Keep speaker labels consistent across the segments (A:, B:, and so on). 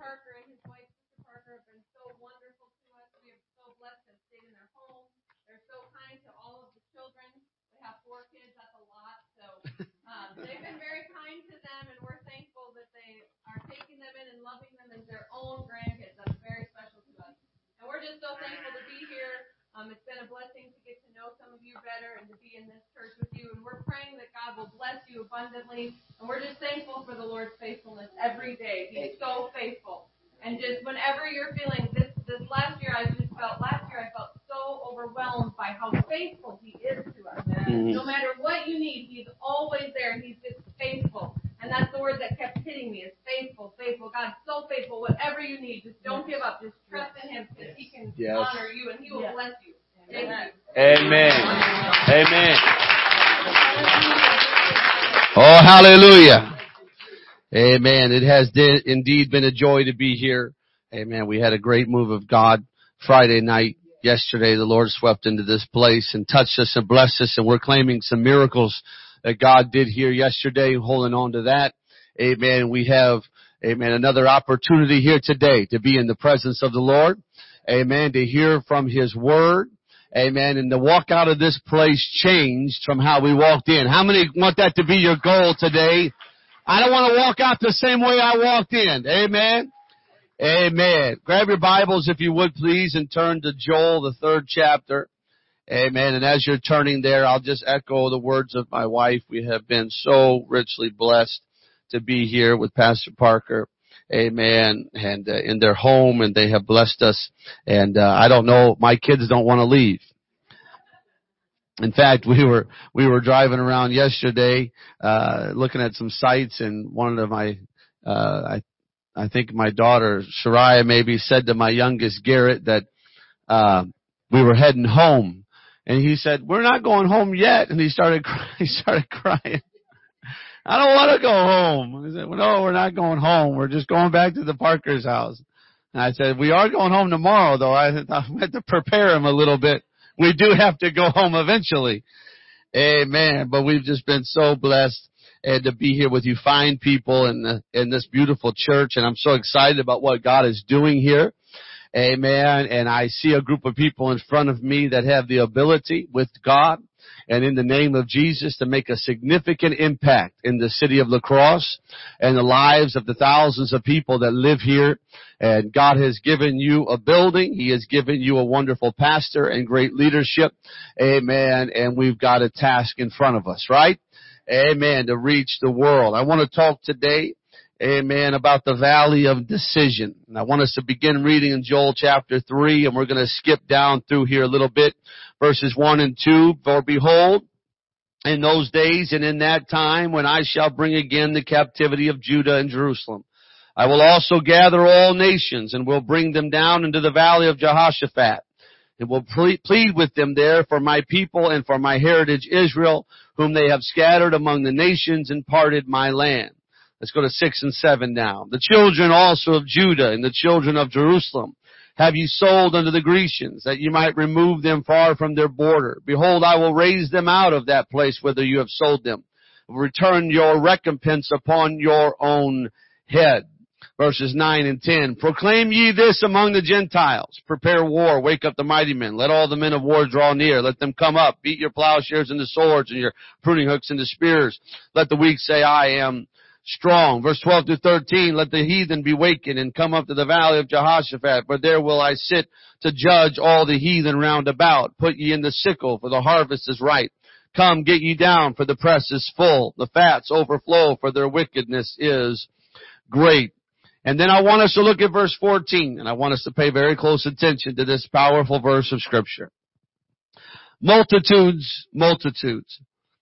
A: Parker and his wife, Sister Parker, have been so wonderful to us. We are so blessed to have stayed in their home. They're so kind to all of the children. We have four kids, that's a lot. So um, they've been very kind to them, and we're thankful that they are taking them in and loving them as their own grandkids. That's very special to us. And we're just so thankful to be here. Um, it's been a blessing to get to know some of you better and to be in this church with you. And we're praying that God will bless you abundantly. And we're just thankful for the Lord's faithfulness every day. He's so faithful. And just whenever you're feeling this, this last year, I just felt last year I felt so overwhelmed by how faithful He is to us.
B: Mhm.
A: No matter what you need, He's always there. He's just faithful. And that's the word that kept hitting me is faithful, faithful. God's so faithful. Whatever you need, just don't give up. Just trust in Him because He can
B: Yes.
A: honor you and He will bless you. Thank you.
B: Amen. Amen. Oh, hallelujah. Amen. It has di- indeed been a joy to be here. Amen. We had a great move of God Friday night. Yesterday, the Lord swept into this place and touched us and blessed us, and we're claiming some miracles that God did here yesterday, holding on to that. Amen. We have, amen, another opportunity here today to be in the presence of the Lord. Amen. To hear from His Word. Amen. And to walk out of this place changed from how we walked in. How many want that to be your goal today? I don't want to walk out the same way I walked in. Amen. Amen. Grab your Bibles if you would please and turn to Joel, the third chapter. Amen. And as you're turning there, I'll just echo the words of my wife. We have been so richly blessed to be here with Pastor Parker. Amen. And uh, in their home and they have blessed us. And uh, I don't know, my kids don't want to leave. In fact, we were we were driving around yesterday, uh, looking at some sites, and one of my, uh, I, I think my daughter Shariah maybe said to my youngest Garrett that uh, we were heading home, and he said, "We're not going home yet," and he started he started crying. I don't want to go home. I said, well, "No, we're not going home. We're just going back to the Parker's house." And I said, "We are going home tomorrow, though. I, I had to prepare him a little bit." we do have to go home eventually. Amen. But we've just been so blessed and to be here with you fine people in the, in this beautiful church and I'm so excited about what God is doing here. Amen. And I see a group of people in front of me that have the ability with God and in the name of Jesus to make a significant impact in the city of La Crosse and the lives of the thousands of people that live here. And God has given you a building. He has given you a wonderful pastor and great leadership. Amen. And we've got a task in front of us, right? Amen. To reach the world. I want to talk today Amen. About the valley of decision. And I want us to begin reading in Joel chapter 3 and we're going to skip down through here a little bit. Verses 1 and 2. For behold, in those days and in that time when I shall bring again the captivity of Judah and Jerusalem. I will also gather all nations and will bring them down into the valley of Jehoshaphat and will plead with them there for my people and for my heritage Israel, whom they have scattered among the nations and parted my land. Let's go to six and seven now. The children also of Judah and the children of Jerusalem have you sold unto the Grecians, that you might remove them far from their border. Behold, I will raise them out of that place whither you have sold them. Return your recompense upon your own head. Verses 9 and 10. Proclaim ye this among the Gentiles. Prepare war. Wake up the mighty men. Let all the men of war draw near. Let them come up. Beat your plowshares into swords and your pruning hooks into spears. Let the weak say, I am strong. Verse 12 to 13, let the heathen be wakened and come up to the valley of Jehoshaphat, for there will I sit to judge all the heathen round about. Put ye in the sickle, for the harvest is ripe. Come, get ye down, for the press is full. The fats overflow, for their wickedness is great. And then I want us to look at verse 14, and I want us to pay very close attention to this powerful verse of scripture. Multitudes, multitudes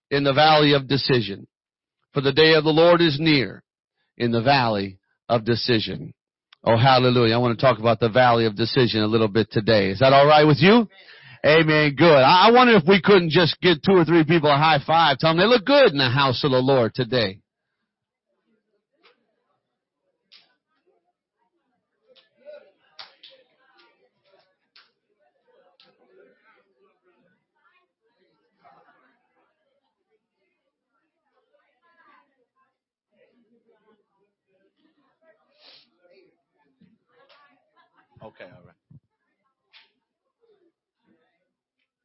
B: in the valley of decision. For the day of the Lord is near in the valley of decision. Oh, hallelujah. I want to talk about the valley of decision a little bit today. Is that alright with you? Amen. Good. I wonder if we couldn't just give two or three people a high five, tell them they look good in the house of the Lord today. Okay, all right.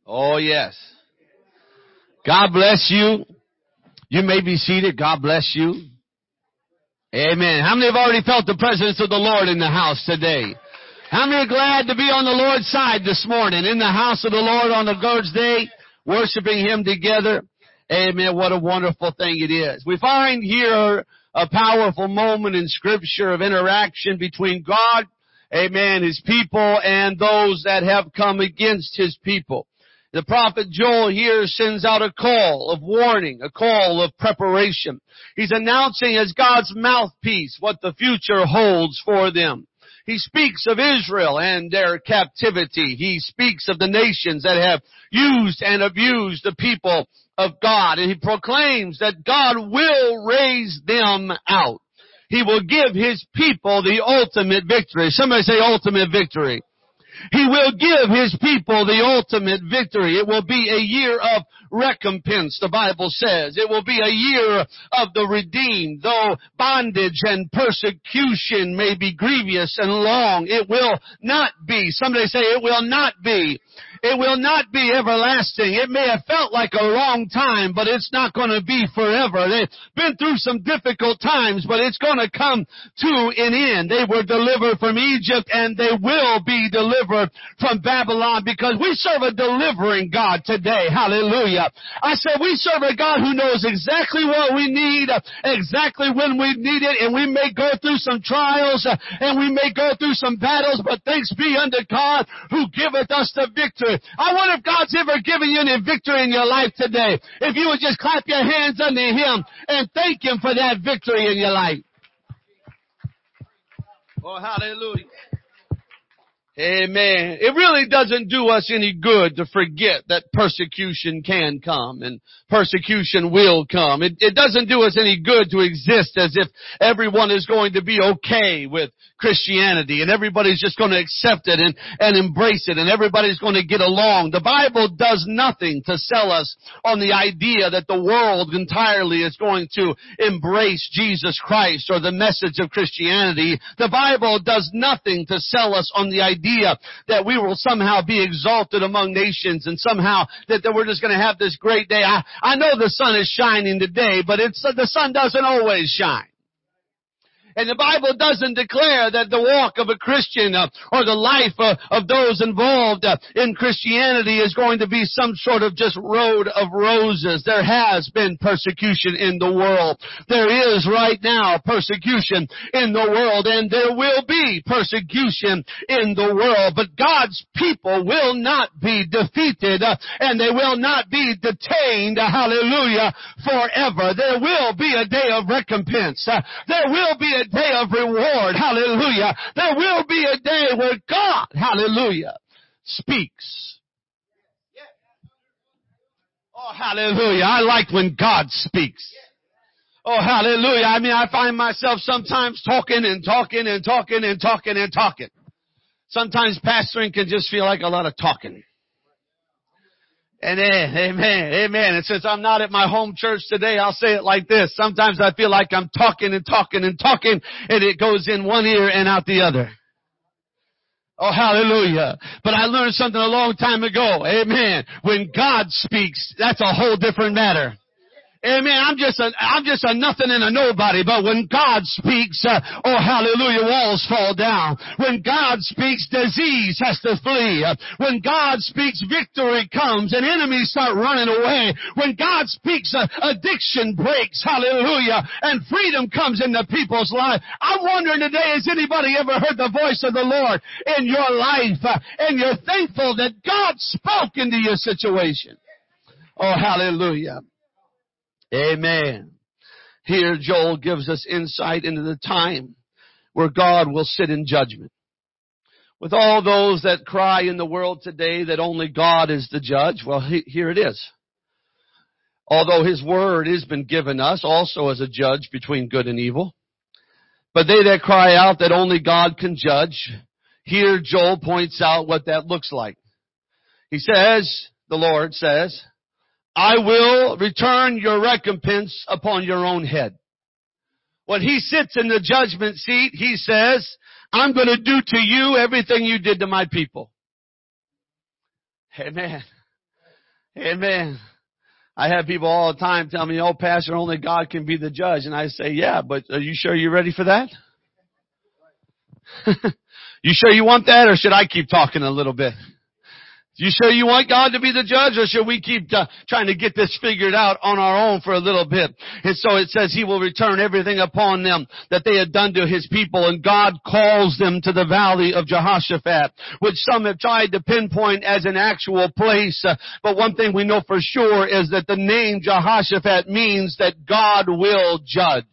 B: Oh yes. God bless you. You may be seated. God bless you. Amen. How many have already felt the presence of the Lord in the house today? How many are glad to be on the Lord's side this morning in the house of the Lord on the Lord's day, worshiping Him together? Amen. What a wonderful thing it is. We find here a powerful moment in scripture of interaction between God, amen, His people and those that have come against His people. The prophet Joel here sends out a call of warning, a call of preparation. He's announcing as God's mouthpiece what the future holds for them. He speaks of Israel and their captivity. He speaks of the nations that have used and abused the people of God. And he proclaims that God will raise them out. He will give his people the ultimate victory. Somebody say ultimate victory. He will give His people the ultimate victory. It will be a year of recompense, the Bible says. It will be a year of the redeemed. Though bondage and persecution may be grievous and long, it will not be. Somebody say it will not be it will not be everlasting. It may have felt like a long time, but it's not going to be forever. They've been through some difficult times, but it's going to come to an end. They were delivered from Egypt and they will be delivered from Babylon because we serve a delivering God today. Hallelujah. I said we serve a God who knows exactly what we need, exactly when we need it, and we may go through some trials and we may go through some battles, but thanks be unto God who giveth us the victory. I wonder if God's ever given you any victory in your life today. If you would just clap your hands unto Him and thank Him for that victory in your life. Oh, hallelujah. Amen. It really doesn't do us any good to forget that persecution can come and persecution will come. It, it doesn't do us any good to exist as if everyone is going to be okay with Christianity and everybody's just going to accept it and, and embrace it and everybody's going to get along. The Bible does nothing to sell us on the idea that the world entirely is going to embrace Jesus Christ or the message of Christianity. The Bible does nothing to sell us on the idea that we will somehow be exalted among nations and somehow that, that we're just going to have this great day. I, I know the sun is shining today, but it's, the sun doesn't always shine. And the Bible doesn't declare that the walk of a Christian uh, or the life uh, of those involved uh, in Christianity is going to be some sort of just road of roses. There has been persecution in the world. There is right now persecution in the world and there will be persecution in the world. But God's people will not be defeated uh, and they will not be detained, hallelujah, forever. There will be a day of recompense. Uh, there will be a day of reward. Hallelujah. There will be a day where God, hallelujah, speaks. Oh, hallelujah. I like when God speaks. Oh, hallelujah. I mean, I find myself sometimes talking and talking and talking and talking and talking. Sometimes pastoring can just feel like a lot of talking. And eh, amen, amen. And since I'm not at my home church today, I'll say it like this. Sometimes I feel like I'm talking and talking and talking and it goes in one ear and out the other. Oh, hallelujah. But I learned something a long time ago. Amen. When God speaks, that's a whole different matter. Amen. I'm just a, I'm just a nothing and a nobody. But when God speaks, uh, oh hallelujah, walls fall down. When God speaks, disease has to flee. When God speaks, victory comes and enemies start running away. When God speaks, uh, addiction breaks. Hallelujah. And freedom comes into people's life. I'm wondering today, has anybody ever heard the voice of the Lord in your life? Uh, and you're thankful that God spoke into your situation. Oh, hallelujah. Amen. Here Joel gives us insight into the time where God will sit in judgment. With all those that cry in the world today that only God is the judge, well, he, here it is. Although His Word has been given us also as a judge between good and evil. But they that cry out that only God can judge, here Joel points out what that looks like. He says, the Lord says, I will return your recompense upon your own head. When he sits in the judgment seat, he says, I'm going to do to you everything you did to my people. Amen. Amen. I have people all the time tell me, oh, pastor, only God can be the judge. And I say, yeah, but are you sure you're ready for that? you sure you want that or should I keep talking a little bit? You sure you want God to be the judge or should we keep uh, trying to get this figured out on our own for a little bit? And so it says he will return everything upon them that they had done to his people and God calls them to the valley of Jehoshaphat, which some have tried to pinpoint as an actual place. Uh, but one thing we know for sure is that the name Jehoshaphat means that God will judge.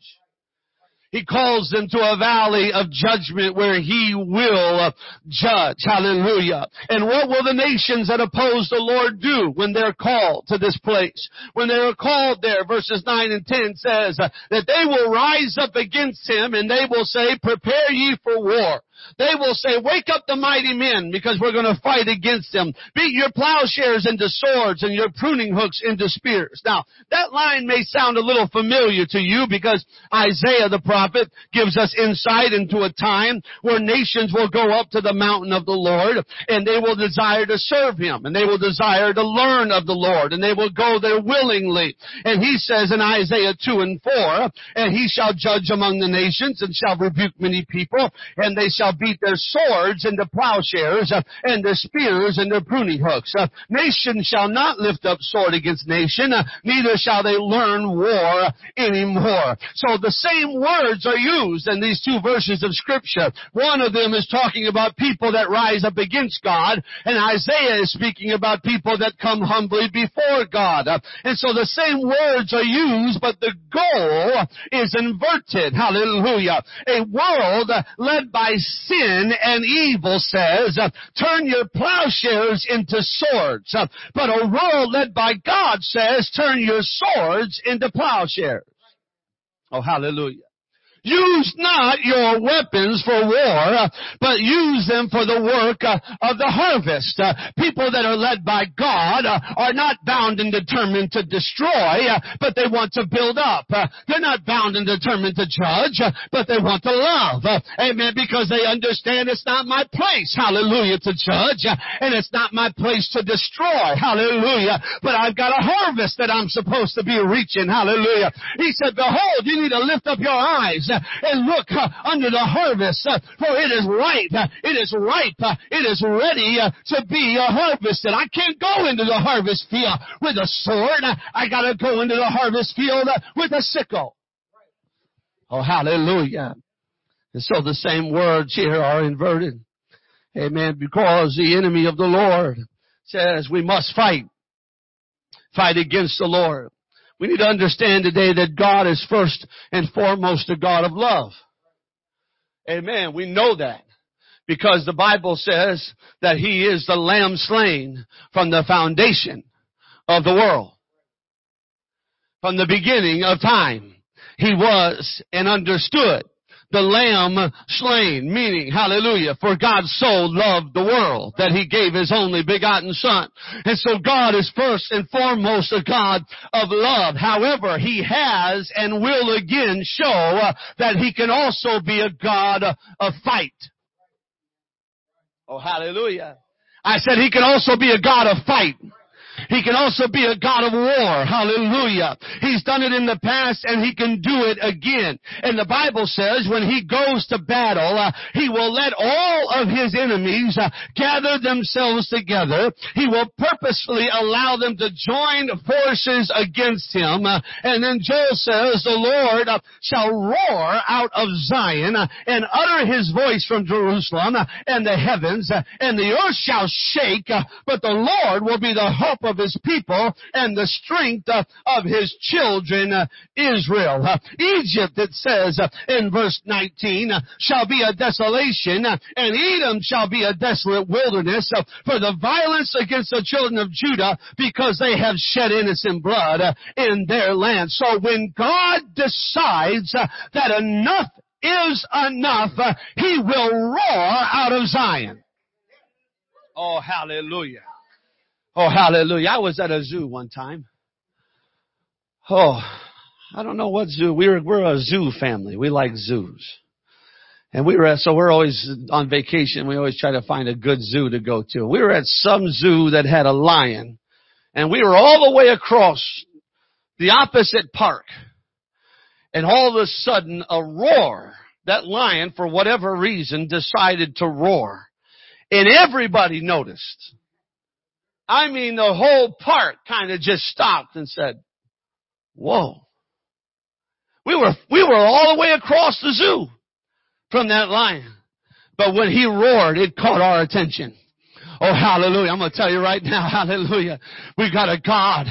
B: He calls them to a valley of judgment where He will uh, judge. Hallelujah. And what will the nations that oppose the Lord do when they're called to this place? When they are called there, verses 9 and 10 says uh, that they will rise up against Him and they will say, prepare ye for war. They will say, wake up the mighty men because we're going to fight against them. Beat your plowshares into swords and your pruning hooks into spears. Now, that line may sound a little familiar to you because Isaiah the prophet gives us insight into a time where nations will go up to the mountain of the Lord and they will desire to serve Him and they will desire to learn of the Lord and they will go there willingly. And He says in Isaiah 2 and 4, and He shall judge among the nations and shall rebuke many people and they shall beat their swords into plowshares uh, and their spears into pruning hooks. Uh, nation shall not lift up sword against nation, uh, neither shall they learn war anymore. So the same words are used in these two verses of scripture. One of them is talking about people that rise up against God, and Isaiah is speaking about people that come humbly before God. And so the same words are used, but the goal is inverted. Hallelujah. A world led by sin and evil says, uh, turn your plowshares into swords. Uh, but a world led by God says, turn your swords into plowshares. Oh, hallelujah. Use not your weapons for war, but use them for the work uh, of the harvest. Uh, people that are led by God uh, are not bound and determined to destroy, but they want to build up. They're not bound and determined to judge, but they want to love. Amen. Because they understand it's not my place, hallelujah, to judge, and it's not my place to destroy, hallelujah. But I've got a harvest that I'm supposed to be reaching, hallelujah. He said, behold, you need to lift up your eyes and look uh, under the harvest, uh, for it is ripe, uh, it is ripe, it is ready to be harvested. I can't go into the harvest field with a sword. I gotta go into the harvest field with a sickle. Oh, hallelujah. And so the same words here are inverted. Amen. Because the enemy of the Lord says we must fight. Fight against the Lord. We need to understand today that God is first and foremost a God of love. Amen. We know that because the Bible says that He is the Lamb slain from the foundation of the world. From the beginning of time, He was and understood the lamb slain, meaning, hallelujah, for God so loved the world that he gave his only begotten son. And so God is first and foremost a God of love. However, he has and will again show uh, that he can also be a God of fight. Oh, hallelujah. I said he can also be a God of fight. He can also be a God of war. Hallelujah. He's done it in the past and he can do it again. And the Bible says when he goes to battle, uh, he will let all of his enemies uh, gather themselves together. He will purposefully allow them to join forces against him. Uh, and then Joel says the Lord uh, shall roar out of Zion uh, and utter his voice from Jerusalem uh, and the heavens and the earth shall shake, but the Lord will be the hope of his people and the strength uh, of his children uh, Israel. Uh, Egypt, it says uh, in verse 19, uh, shall be a desolation uh, and Edom shall be a desolate wilderness for the violence against the children of Judah because they have shed innocent blood in their land. So when God decides that enough is enough, he will roar out of Zion. Oh, hallelujah. Oh, hallelujah. I was at a zoo one time. Oh, I don't know what zoo. We're, we're a zoo family. We like zoos. And we were at, so we're always on vacation. We always try to find a good zoo to go to. We were at some zoo that had a lion and we were all the way across the opposite park. And all of a sudden a roar, that lion for whatever reason decided to roar. And everybody noticed. I mean the whole park kind of just stopped and said, whoa. We were, we were all the way across the zoo from that lion. But when he roared, it caught our attention. Oh, hallelujah. I'm going to tell you right now, hallelujah. We got a God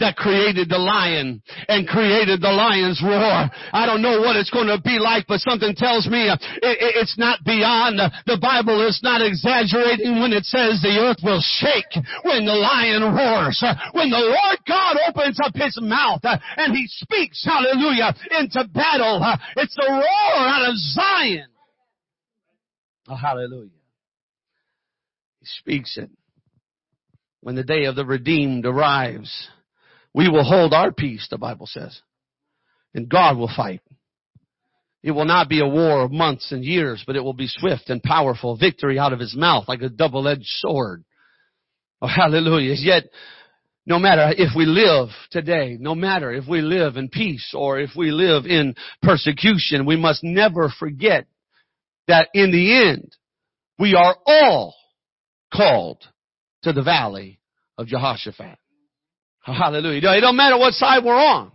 B: that created the lion and created the lion's roar. I don't know what it's going to be like, but something tells me uh, it's not beyond. The Bible is not exaggerating when it says the earth will shake when the lion roars. When the Lord God opens up his mouth uh, and he speaks, hallelujah, into battle. Uh, it's the roar out of Zion. Oh, hallelujah speaks it. When the day of the redeemed arrives, we will hold our peace, the Bible says. And God will fight. It will not be a war of months and years, but it will be swift and powerful, victory out of his mouth like a double-edged sword. Oh, hallelujah. Yet, no matter if we live today, no matter if we live in peace or if we live in persecution, we must never forget that in the end, we are all called to the valley of Jehoshaphat. Hallelujah. It don't matter what side we're on.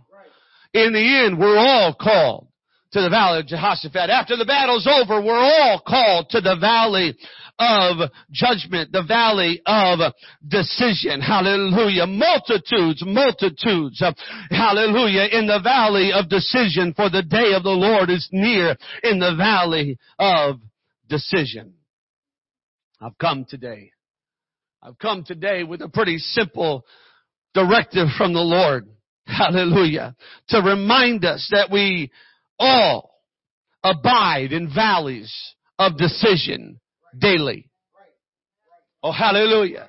B: In the end, we're all called to the valley of Jehoshaphat. After the battle's over, we're all called to the valley of judgment, the valley of decision. Hallelujah. Multitudes, multitudes. Hallelujah. In the valley of decision for the day of the Lord is near in the valley of decision. I've come today. I've come today with a pretty simple directive from the Lord. Hallelujah. To remind us that we all abide in valleys of decision daily. Oh, hallelujah.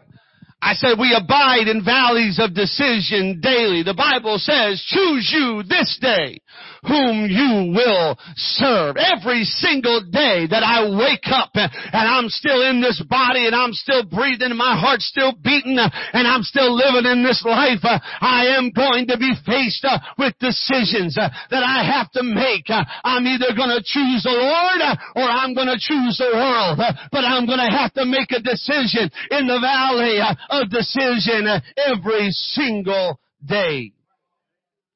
B: I said we abide in valleys of decision daily. The Bible says, choose you this day whom you will serve. Every single day that I wake up and I'm still in this body and I'm still breathing and my heart's still beating and I'm still living in this life, I am going to be faced with decisions that I have to make. I'm either going to choose the Lord or I'm going to choose the world, but I'm going to have to make a decision in the valley of decision every single day.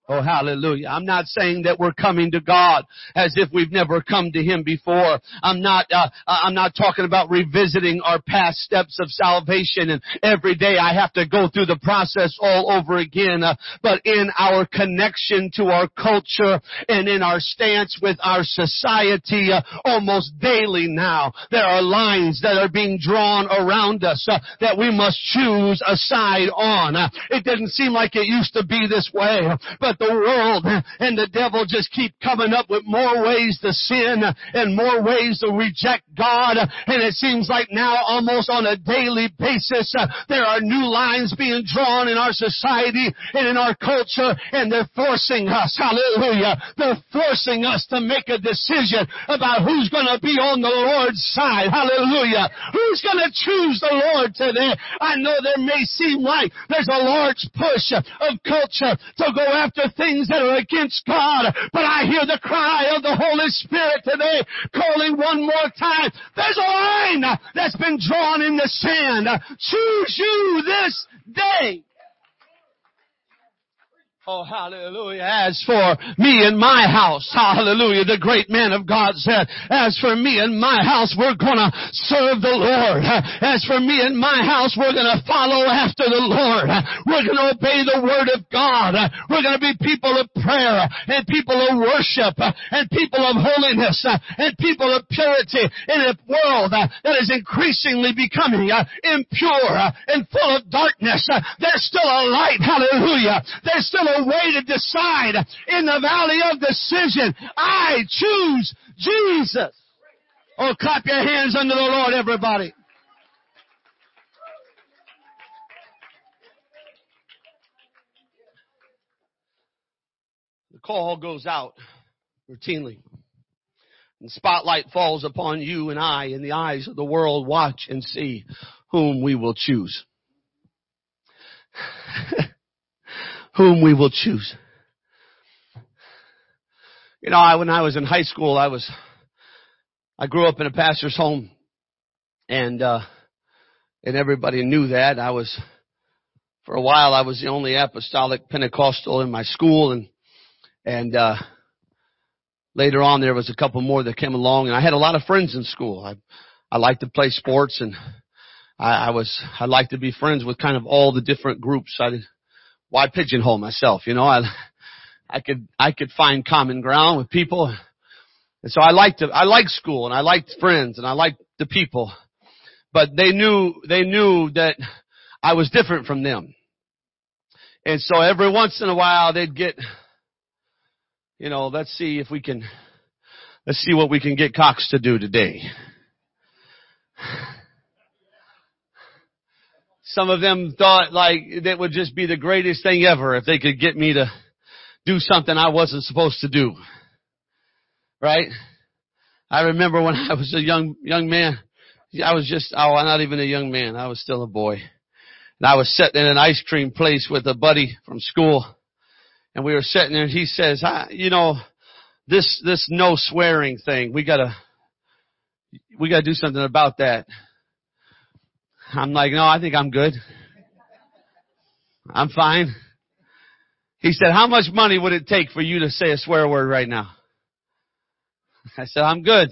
B: Oh, hallelujah. I'm not saying that we're coming to God as if we've never come to Him before. I'm not, uh, I'm not talking about revisiting our past steps of salvation and every day I have to go through the process all over again. Uh, but in our connection to our culture and in our stance with our society, uh, almost daily now, there are lines that are being drawn around us uh, that we must choose a side on. Uh, it doesn't seem like it used to be this way, but the world and the devil just keep coming up with more ways to sin and more ways to reject God. And it seems like now almost on a daily basis, there are new lines being drawn in our society and in our culture and they're forcing us, hallelujah, they're forcing us to make a decision about who's going to be on the Lord's side, hallelujah. Who's going to choose the Lord today? I know there may seem like there's a large push of culture to go after things that are against God. But I hear the cry of the Holy Spirit today calling one more time. There's a line that's been drawn in the sand. Choose you this day. Oh, hallelujah. As for me and my house, hallelujah, the great man of God said, as for me and my house, we're gonna serve the Lord. As for me and my house, we're gonna follow after the Lord. We're gonna obey the word of God. We're gonna be people of prayer and people of worship and people of holiness and people of purity in a world that is increasingly becoming impure and full of darkness. There's still a light, hallelujah. There's still a way to decide in the valley of decision. I choose Jesus. Oh, clap your hands under the Lord, everybody. The call goes out routinely. And spotlight falls upon you and I and the eyes of the world watch and see whom we will choose. whom we will choose. You know, I, when I was in high school, I was, I grew up in a pastor's home and, uh, and everybody knew that. I was, for a while, I was the only apostolic Pentecostal in my school and, and, uh, later on there was a couple more that came along and I had a lot of friends in school. I, I liked to play sports and I, I was, I liked to be friends with kind of all the different groups. I did, why pigeonhole myself? You know, I, I could, I could find common ground with people. And so I liked I liked school and I liked friends and I liked the people. But they knew, they knew that I was different from them. And so every once in a while they'd get, you know, let's see if we can, let's see what we can get Cox to do today. Some of them thought like that would just be the greatest thing ever if they could get me to do something I wasn't supposed to do. Right? I remember when I was a young, young man, I was just, oh, I'm not even a young man. I was still a boy. And I was sitting in an ice cream place with a buddy from school. And we were sitting there and he says, I, you know, this, this no swearing thing, we gotta, we gotta do something about that. I'm like, no, I think I'm good. I'm fine. He said, how much money would it take for you to say a swear word right now? I said, I'm good.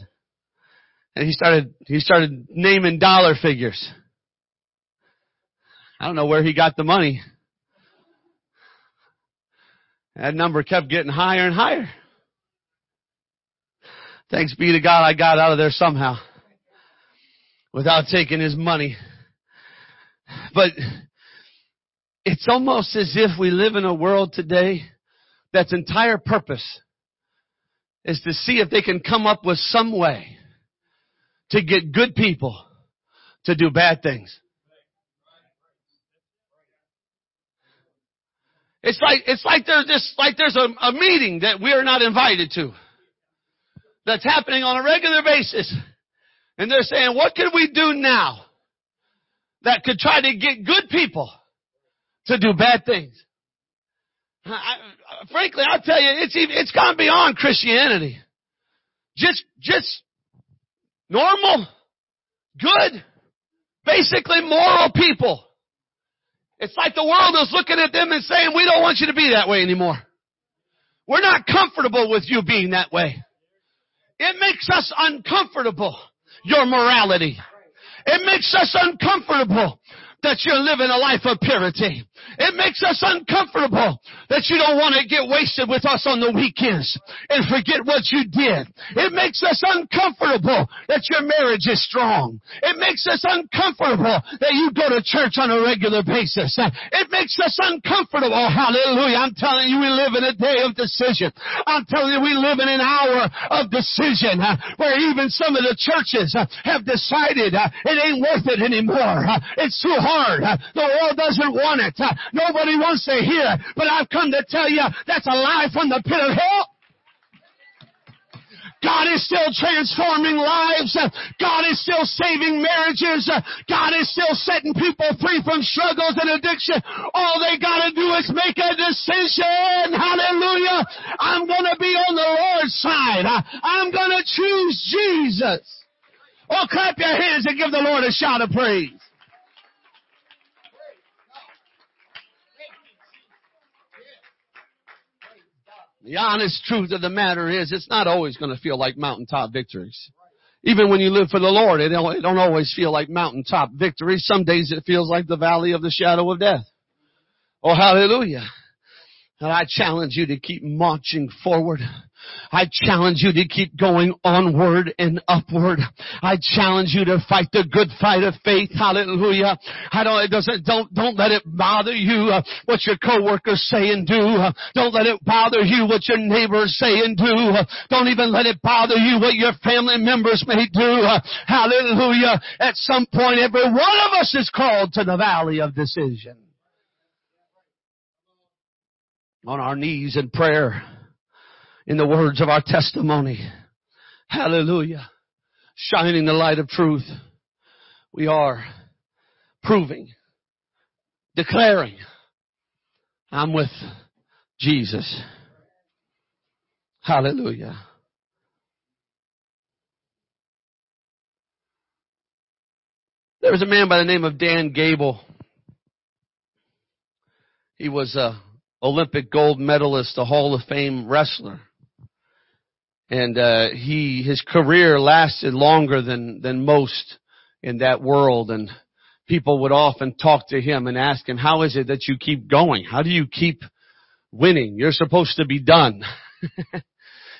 B: And he started, he started naming dollar figures. I don't know where he got the money. That number kept getting higher and higher. Thanks be to God I got out of there somehow. Without taking his money. But it's almost as if we live in a world today that's entire purpose is to see if they can come up with some way to get good people to do bad things. It's like, it's like there's this, like there's a, a meeting that we are not invited to. That's happening on a regular basis. And they're saying, what can we do now that could try to get good people to do bad things. I, frankly, I'll tell you, it's even, it's gone beyond Christianity. Just, just normal, good, basically moral people. It's like the world is looking at them and saying, we don't want you to be that way anymore. We're not comfortable with you being that way. It makes us uncomfortable, your morality. It makes us uncomfortable that you're living a life of purity. It makes us uncomfortable that you don't want to get wasted with us on the weekends and forget what you did. It makes us uncomfortable that your marriage is strong. It makes us uncomfortable that you go to church on a regular basis. It makes us uncomfortable. Hallelujah. I'm telling you, we live in a day of decision. I'm telling you, we live in an hour of decision uh, where even some of the churches uh, have decided uh, it ain't worth it anymore. It's too hard. The world doesn't want it. Nobody wants to hear it. But I've come to tell you that's a lie from the pit of hell. God is still transforming lives. God is still saving marriages. God is still setting people free from struggles and addiction. All they gotta do is make a decision. Hallelujah. I'm gonna be on the Lord's side. I'm gonna choose Jesus. Oh, clap your hands and give the Lord a shout of praise. The honest truth of the matter is, it's not always going to feel like mountaintop victories. Even when you live for the Lord, it don't, it don't always feel like mountaintop victories. Some days it feels like the valley of the shadow of death. Oh, hallelujah. And I challenge you to keep marching forward. I challenge you to keep going onward and upward. I challenge you to fight the good fight of faith. Hallelujah. I don't, it doesn't, don't, don't let it bother you uh, what your coworkers say and do. Uh, don't let it bother you what your neighbors say and do. Uh, don't even let it bother you what your family members may do. Hallelujah. At some point, every one of us is called to the valley of decision on our knees in prayer in the words of our testimony. Hallelujah. Shining the light of truth. We are proving, declaring, I'm with Jesus. Hallelujah. There was a man by the name of Dan Gable. He was a Olympic gold medalist, a Hall of Fame wrestler. And uh, he his career lasted longer than than most in that world and people would often talk to him and ask him, "How is it that you keep going? How do you keep winning? You're supposed to be done."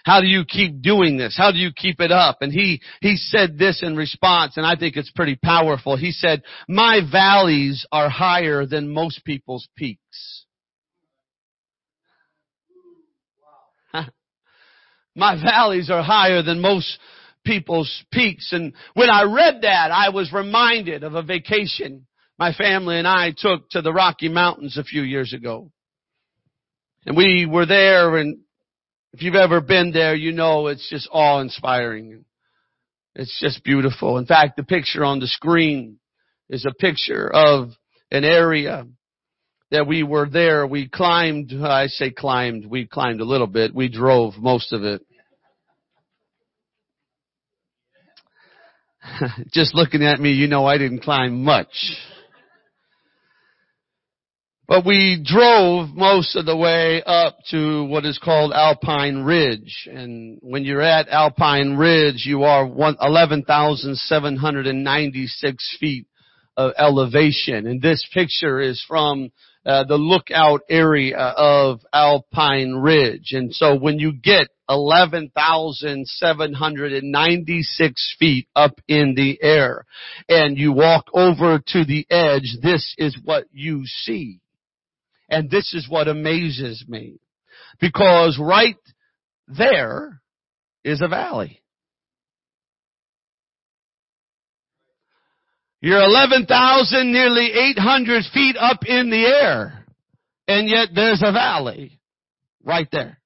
B: How do you keep doing this? How do you keep it up? And he, he said this in response, and I think it's pretty powerful. He said, my valleys are higher than most people's peaks. My valleys are higher than most people's peaks. And when I read that, I was reminded of a vacation my family and I took to the Rocky Mountains a few years ago. And we were there and if you've ever been there, you know it's just awe inspiring. It's just beautiful. In fact, the picture on the screen is a picture of an area that we were there. We climbed, I say climbed, we climbed a little bit. We drove most of it. Just looking at me, you know I didn't climb much. But we drove most of the way up to what is called Alpine Ridge. And when you're at Alpine Ridge, you are 11,796 feet of elevation. And this picture is from uh, the lookout area of Alpine Ridge. And so when you get 11,796 feet up in the air and you walk over to the edge, this is what you see. And this is what amazes me. Because right there is a valley. You're 11,000, nearly 800 feet up in the air. And yet there's a valley right there.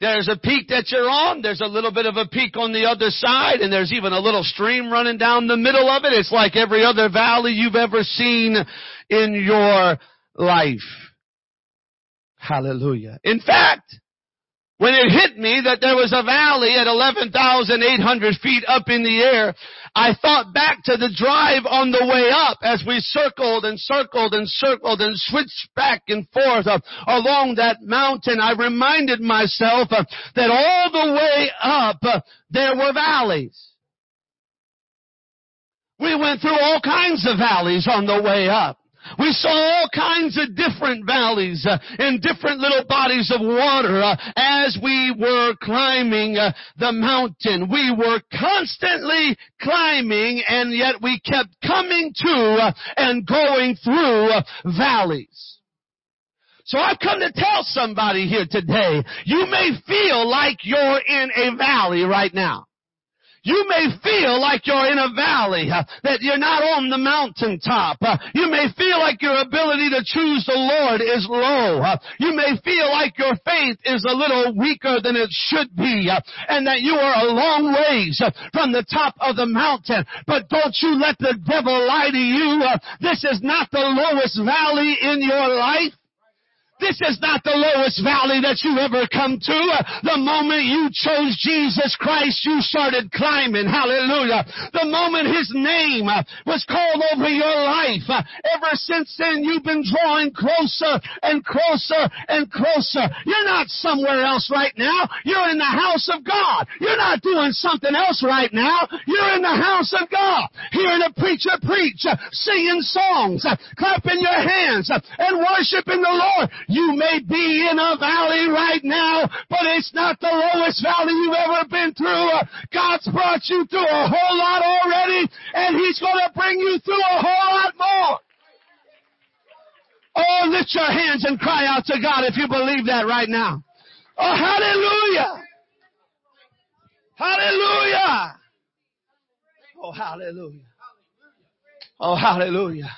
B: There's a peak that you're on. There's a little bit of a peak on the other side and there's even a little stream running down the middle of it. It's like every other valley you've ever seen in your life. Hallelujah. In fact, when it hit me that there was a valley at 11,800 feet up in the air, I thought back to the drive on the way up as we circled and circled and circled and switched back and forth along that mountain. I reminded myself uh, that all the way up uh, there were valleys. We went through all kinds of valleys on the way up. We saw all kinds of different valleys uh, and different little bodies of water uh, as we were climbing uh, the mountain. We were constantly climbing and yet we kept coming to and going through valleys. So I've come to tell somebody here today, you may feel like you're in a valley right now. You may feel like you're in a valley, uh, that you're not on the mountaintop. Uh, you may feel like your ability to choose the Lord is low. Uh, you may feel like your faith is a little weaker than it should be, and that you are a long ways from the top of the mountain. But don't you let the devil lie to you. This is not the lowest valley in your life. This is not the lowest valley that you ever come to. The moment you chose Jesus Christ, you started climbing. Hallelujah. The moment His name was called over your life, ever since then you've been drawing closer and closer and closer. You're not somewhere else right now. You're in the house of God. You're not doing something else right now. You're in the house of God. Hearing a preacher preach, singing songs, clapping your hands, and worshiping the Lord. You may be in a valley right now, but it's not the lowest valley you've ever been through. God's brought you through a whole lot already, and He's going to bring you through a whole lot more. Oh, lift your hands and cry out to God if you believe that right now. Oh, hallelujah! Hallelujah! Oh, hallelujah! Oh, hallelujah!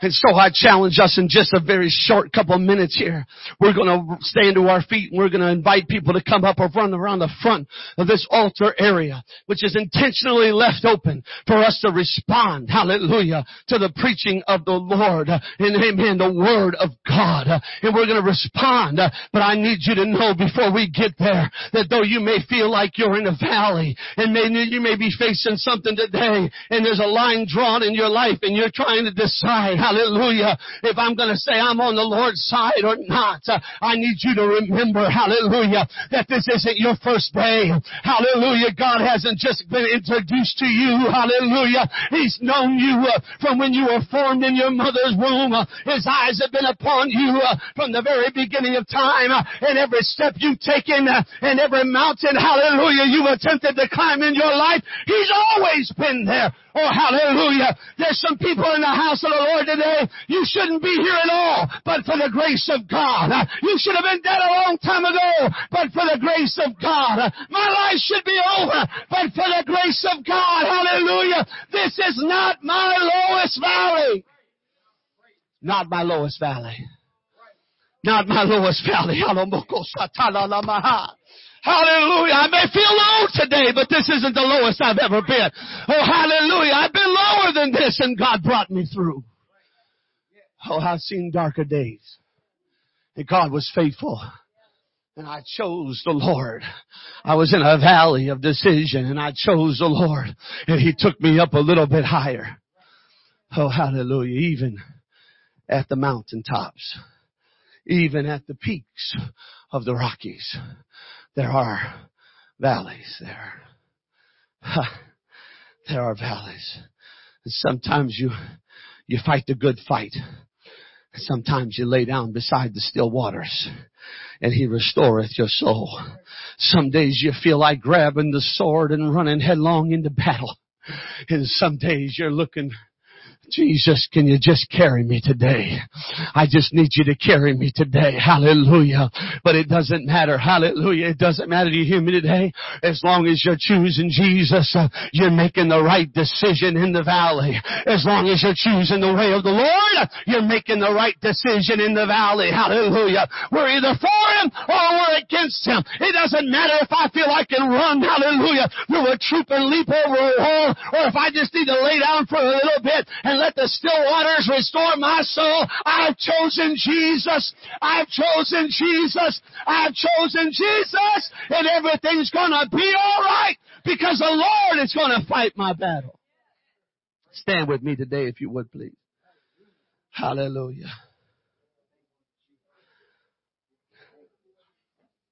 B: And so I challenge us in just a very short couple of minutes here. We're going to stand to our feet and we're going to invite people to come up or run around the front of this altar area, which is intentionally left open for us to respond, hallelujah, to the preaching of the Lord and amen, the word of God. And we're going to respond. But I need you to know before we get there that though you may feel like you're in a valley and may, you may be facing something today and there's a line drawn in your life and you're trying to decide, hallelujah, if I'm going to say I'm on the Lord's side or not. Uh, I need you to remember, hallelujah, that this isn't your first day. Hallelujah. God hasn't just been introduced to you. Hallelujah. He's known you uh, from when you were formed in your mother's womb. Uh, his eyes have been upon you from the very beginning of time and every step you've taken and every mountain, hallelujah, you've attempted to climb in your life. He's always been there. Oh, hallelujah. There's some people in the house of the Lord today. You shouldn't be here at all, but for the grace of God. You should have been dead a long time ago, but for the grace of God. My life should be over, but for the grace of God. Hallelujah. This is not my lowest valley. Not my lowest valley. Not my lowest valley. Hallelujah. I may feel low today, but this isn't the lowest I've ever been. Oh, hallelujah. I've been lower than this and God brought me through. Oh, I've seen darker days. And God was faithful. And I chose the Lord. I was in a valley of decision and I chose the Lord. And He took me up a little bit higher. Oh, hallelujah. Even at the mountaintops. Even at the peaks of the Rockies there are valleys there. There are valleys. And sometimes you, you fight the good fight. Sometimes you lay down beside the still waters and he restoreth your soul. Some days you feel like grabbing the sword and running headlong into battle. And some days you're looking Jesus, can you just carry me today? I just need you to carry me today. Hallelujah. But it doesn't matter. Hallelujah. It doesn't matter. Do you hear me today? As long as you're choosing Jesus, uh, you're making the right decision in the valley. As long as you're choosing the way of the Lord, you're making the right decision in the valley. Hallelujah. We're either for Him or we're against Him. It doesn't matter if I feel I can run, hallelujah, through a troop and leap over a wall, or if I just need to lay down for a little bit and let the still waters restore my soul. I've chosen Jesus. I've chosen Jesus. I've chosen Jesus. And everything's gonna be alright because the Lord is gonna fight my battle. Stand with me today if you would please. Hallelujah.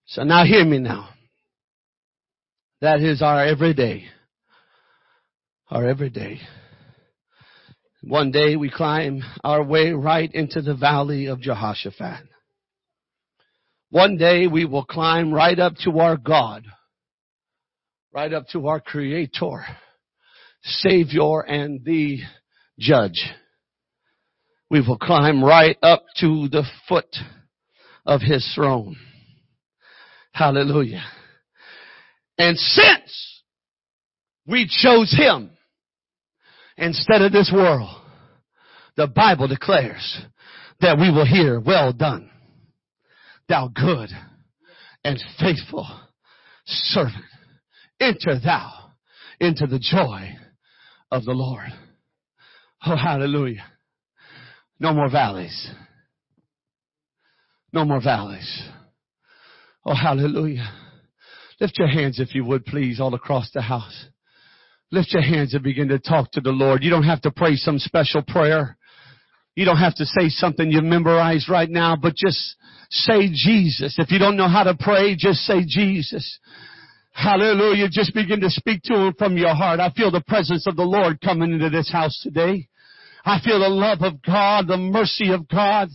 B: So now hear me now. That is our everyday. Our everyday. One day we climb our way right into the valley of Jehoshaphat. One day we will climb right up to our God, right up to our Creator, Savior, and the Judge. We will climb right up to the foot of His throne. Hallelujah. And since we chose Him, instead of this world. The Bible declares that we will hear, well done, thou good and faithful servant. Enter thou into the joy of the Lord. Oh, hallelujah. No more valleys. No more valleys. Oh, hallelujah. Lift your hands if you would please all across the house. Lift your hands and begin to talk to the Lord. You don't have to pray some special prayer. You don't have to say something you've memorized right now, but just say Jesus. If you don't know how to pray, just say Jesus. Hallelujah. Just begin to speak to Him from your heart. I feel the presence of the Lord coming into this house today. I feel the love of God, the mercy of God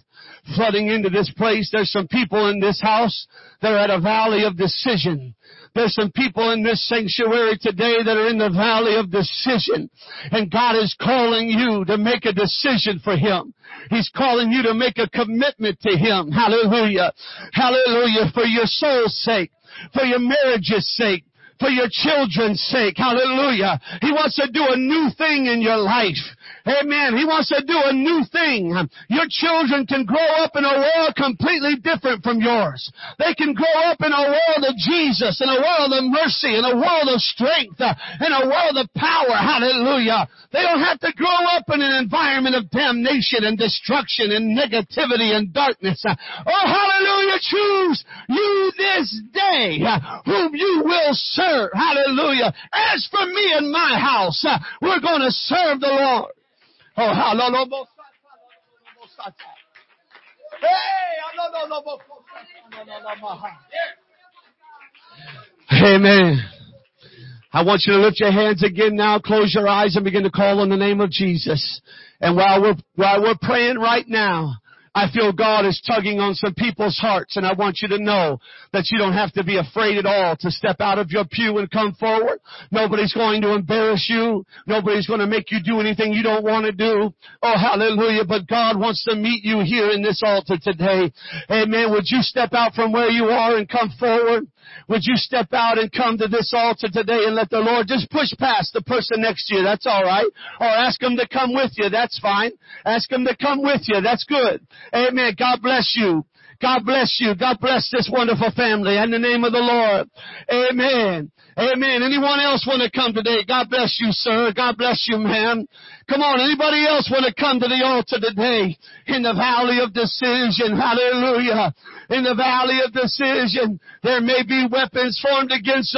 B: flooding into this place. There's some people in this house that are at a valley of decision. There's some people in this sanctuary today that are in the valley of decision. And God is calling you to make a decision for Him. He's calling you to make a commitment to Him. Hallelujah. Hallelujah. For your soul's sake. For your marriage's sake for your children's sake. Hallelujah. He wants to do a new thing in your life. Amen. He wants to do a new thing. Your children can grow up in a world completely different from yours. They can grow up in a world of Jesus, in a world of mercy, in a world of strength, uh, in a world of power. Hallelujah. They don't have to grow up in an environment of damnation and destruction and negativity and darkness. Uh, oh, hallelujah. Choose you this day uh, whom you will serve. Hallelujah. As for me and my house, we're going to serve the Lord. Oh, hallelujah. Amen. I want you to lift your hands again now, close your eyes and begin to call on the name of Jesus. And while we're, while we're praying right now, I feel God is tugging on some people's hearts and I want you to know that you don't have to be afraid at all to step out of your pew and come forward. Nobody's going to embarrass you. Nobody's going to make you do anything you don't want to do. Oh, hallelujah. But God wants to meet you here in this altar today. Amen. Would you step out from where you are and come forward? Would you step out and come to this altar today and let the Lord just push past the person next to you? That's alright. Or ask them to come with you. That's fine. Ask them to come with you. That's good. Amen. God bless you. God bless you. God bless this wonderful family in the name of the Lord. Amen. Amen. Anyone else want to come today? God bless you, sir. God bless you, ma'am. Come on. Anybody else want to come to the altar today in the valley of decision? Hallelujah. In the valley of decision, there may be weapons formed against